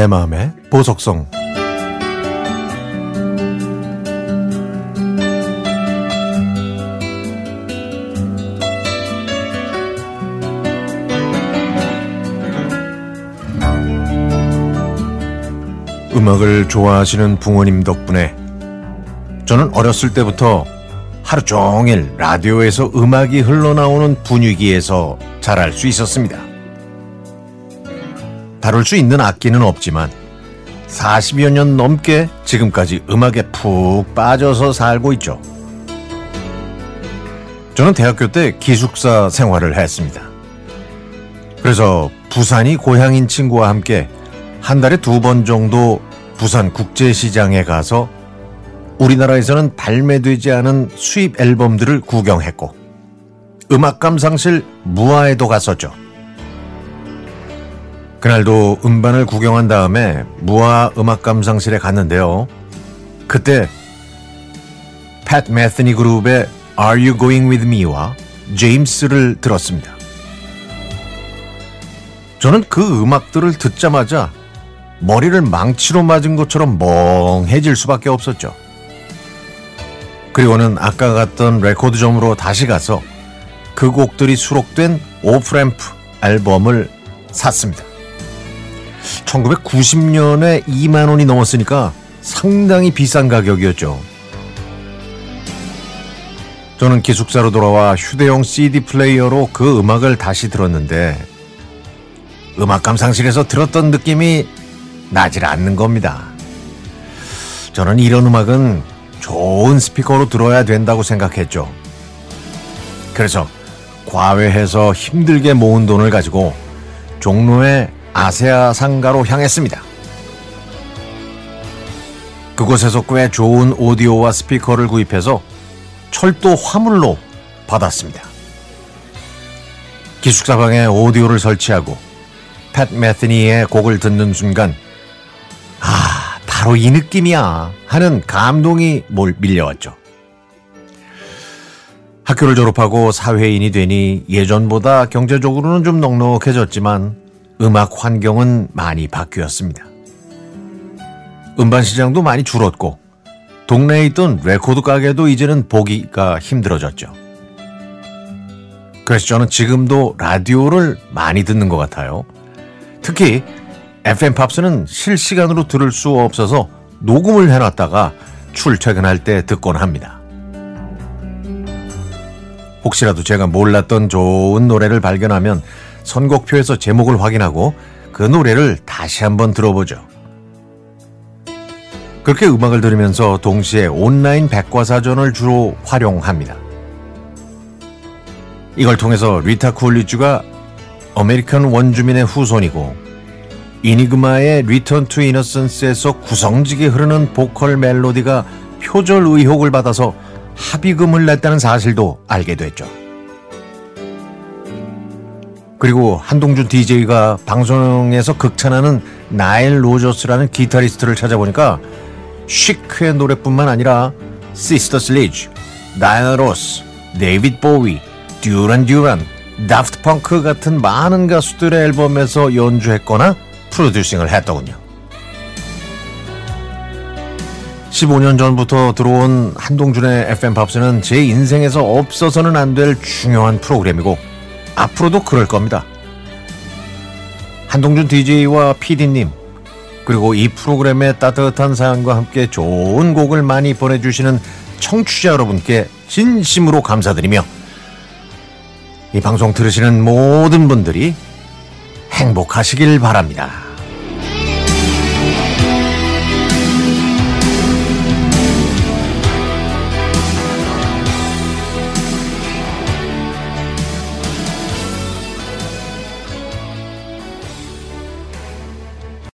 내 마음의 보석성 음악을 좋아하시는 부모님 덕분에 저는 어렸을 때부터 하루 종일 라디오에서 음악이 흘러나오는 분위기에서 자랄 수 있었습니다. 다룰 수 있는 악기는 없지만 40여 년 넘게 지금까지 음악에 푹 빠져서 살고 있죠. 저는 대학교 때 기숙사 생활을 했습니다. 그래서 부산이 고향인 친구와 함께 한 달에 두 번 정도 부산 국제시장에 가서 우리나라에서는 발매되지 않은 수입 앨범들을 구경했고 음악 감상실 무아에도 갔었죠. 그날도 음반을 구경한 다음에 무아 음악 감상실에 갔는데요. 그때 팻 메스니 그룹의 Are You Going With Me와 제임스를 들었습니다. 저는 그 음악들을 듣자마자 머리를 망치로 맞은 것처럼 멍해질 수밖에 없었죠. 그리고는 아까 갔던 레코드점으로 다시 가서 그 곡들이 수록된 Offramp 앨범을 샀습니다. 1990년에 2만 원이 넘었으니까 상당히 비싼 가격이었죠. 저는 기숙사로 돌아와 휴대용 CD 플레이어로 그 음악을 다시 들었는데 음악 감상실에서 들었던 느낌이 나질 않는 겁니다. 저는 이런 음악은 좋은 스피커로 들어야 된다고 생각했죠. 그래서 과외해서 힘들게 모은 돈을 가지고 종로의 아세아 상가로 향했습니다. 그곳에서 꽤 좋은 오디오와 스피커를 구입해서 철도 화물로 받았습니다. 기숙사방에 오디오를 설치하고 팻 메스니의 곡을 듣는 순간 아 바로 이 느낌이야 하는 감동이 몰 밀려왔죠. 학교를 졸업하고 사회인이 되니 예전보다 경제적으로는 좀 넉넉해졌지만 음악 환경은 많이 바뀌었습니다. 음반 시장도 많이 줄었고 동네에 있던 레코드 가게도 이제는 보기가 힘들어졌죠. 그래서 저는 지금도 라디오를 많이 듣는 것 같아요. 특히 FM 팝스는 실시간으로 들을 수 없어서 녹음을 해놨다가 출퇴근할 때 듣곤 합니다. 혹시라도 제가 몰랐던 좋은 노래를 발견하면 선곡표에서 제목을 확인하고 그 노래를 다시 한번 들어보죠. 그렇게 음악을 들으면서 동시에 온라인 백과사전을 주로 활용합니다. 이걸 통해서 리타 쿨리지가 American 원주민의 후손이고 이니그마의 Return to Innocence에서 구성지게 흐르는 보컬 멜로디가 표절 의혹을 받아서 합의금을 냈다는 사실도 알게 됐죠. 그리고 한동준 DJ가 방송에서 극찬하는 나일 로저스라는 기타리스트를 찾아보니까 시크의 노래뿐만 아니라 시스터 슬레지, 다이애나 로스, 데이빗 보위, 듀란 듀란, 다프트 펑크 같은 많은 가수들의 앨범에서 연주했거나 producing을 했더군요. 15년 전부터 들어온 한동준의 FM 팝스는 제 인생에서 없어서는 안 될 중요한 프로그램이고 앞으로도 그럴 겁니다. 한동준 DJ와 PD님 그리고 이 프로그램의 따뜻한 사연과 함께 좋은 곡을 많이 보내주시는 청취자 여러분께 진심으로 감사드리며 이 방송 들으시는 모든 분들이 행복하시길 바랍니다.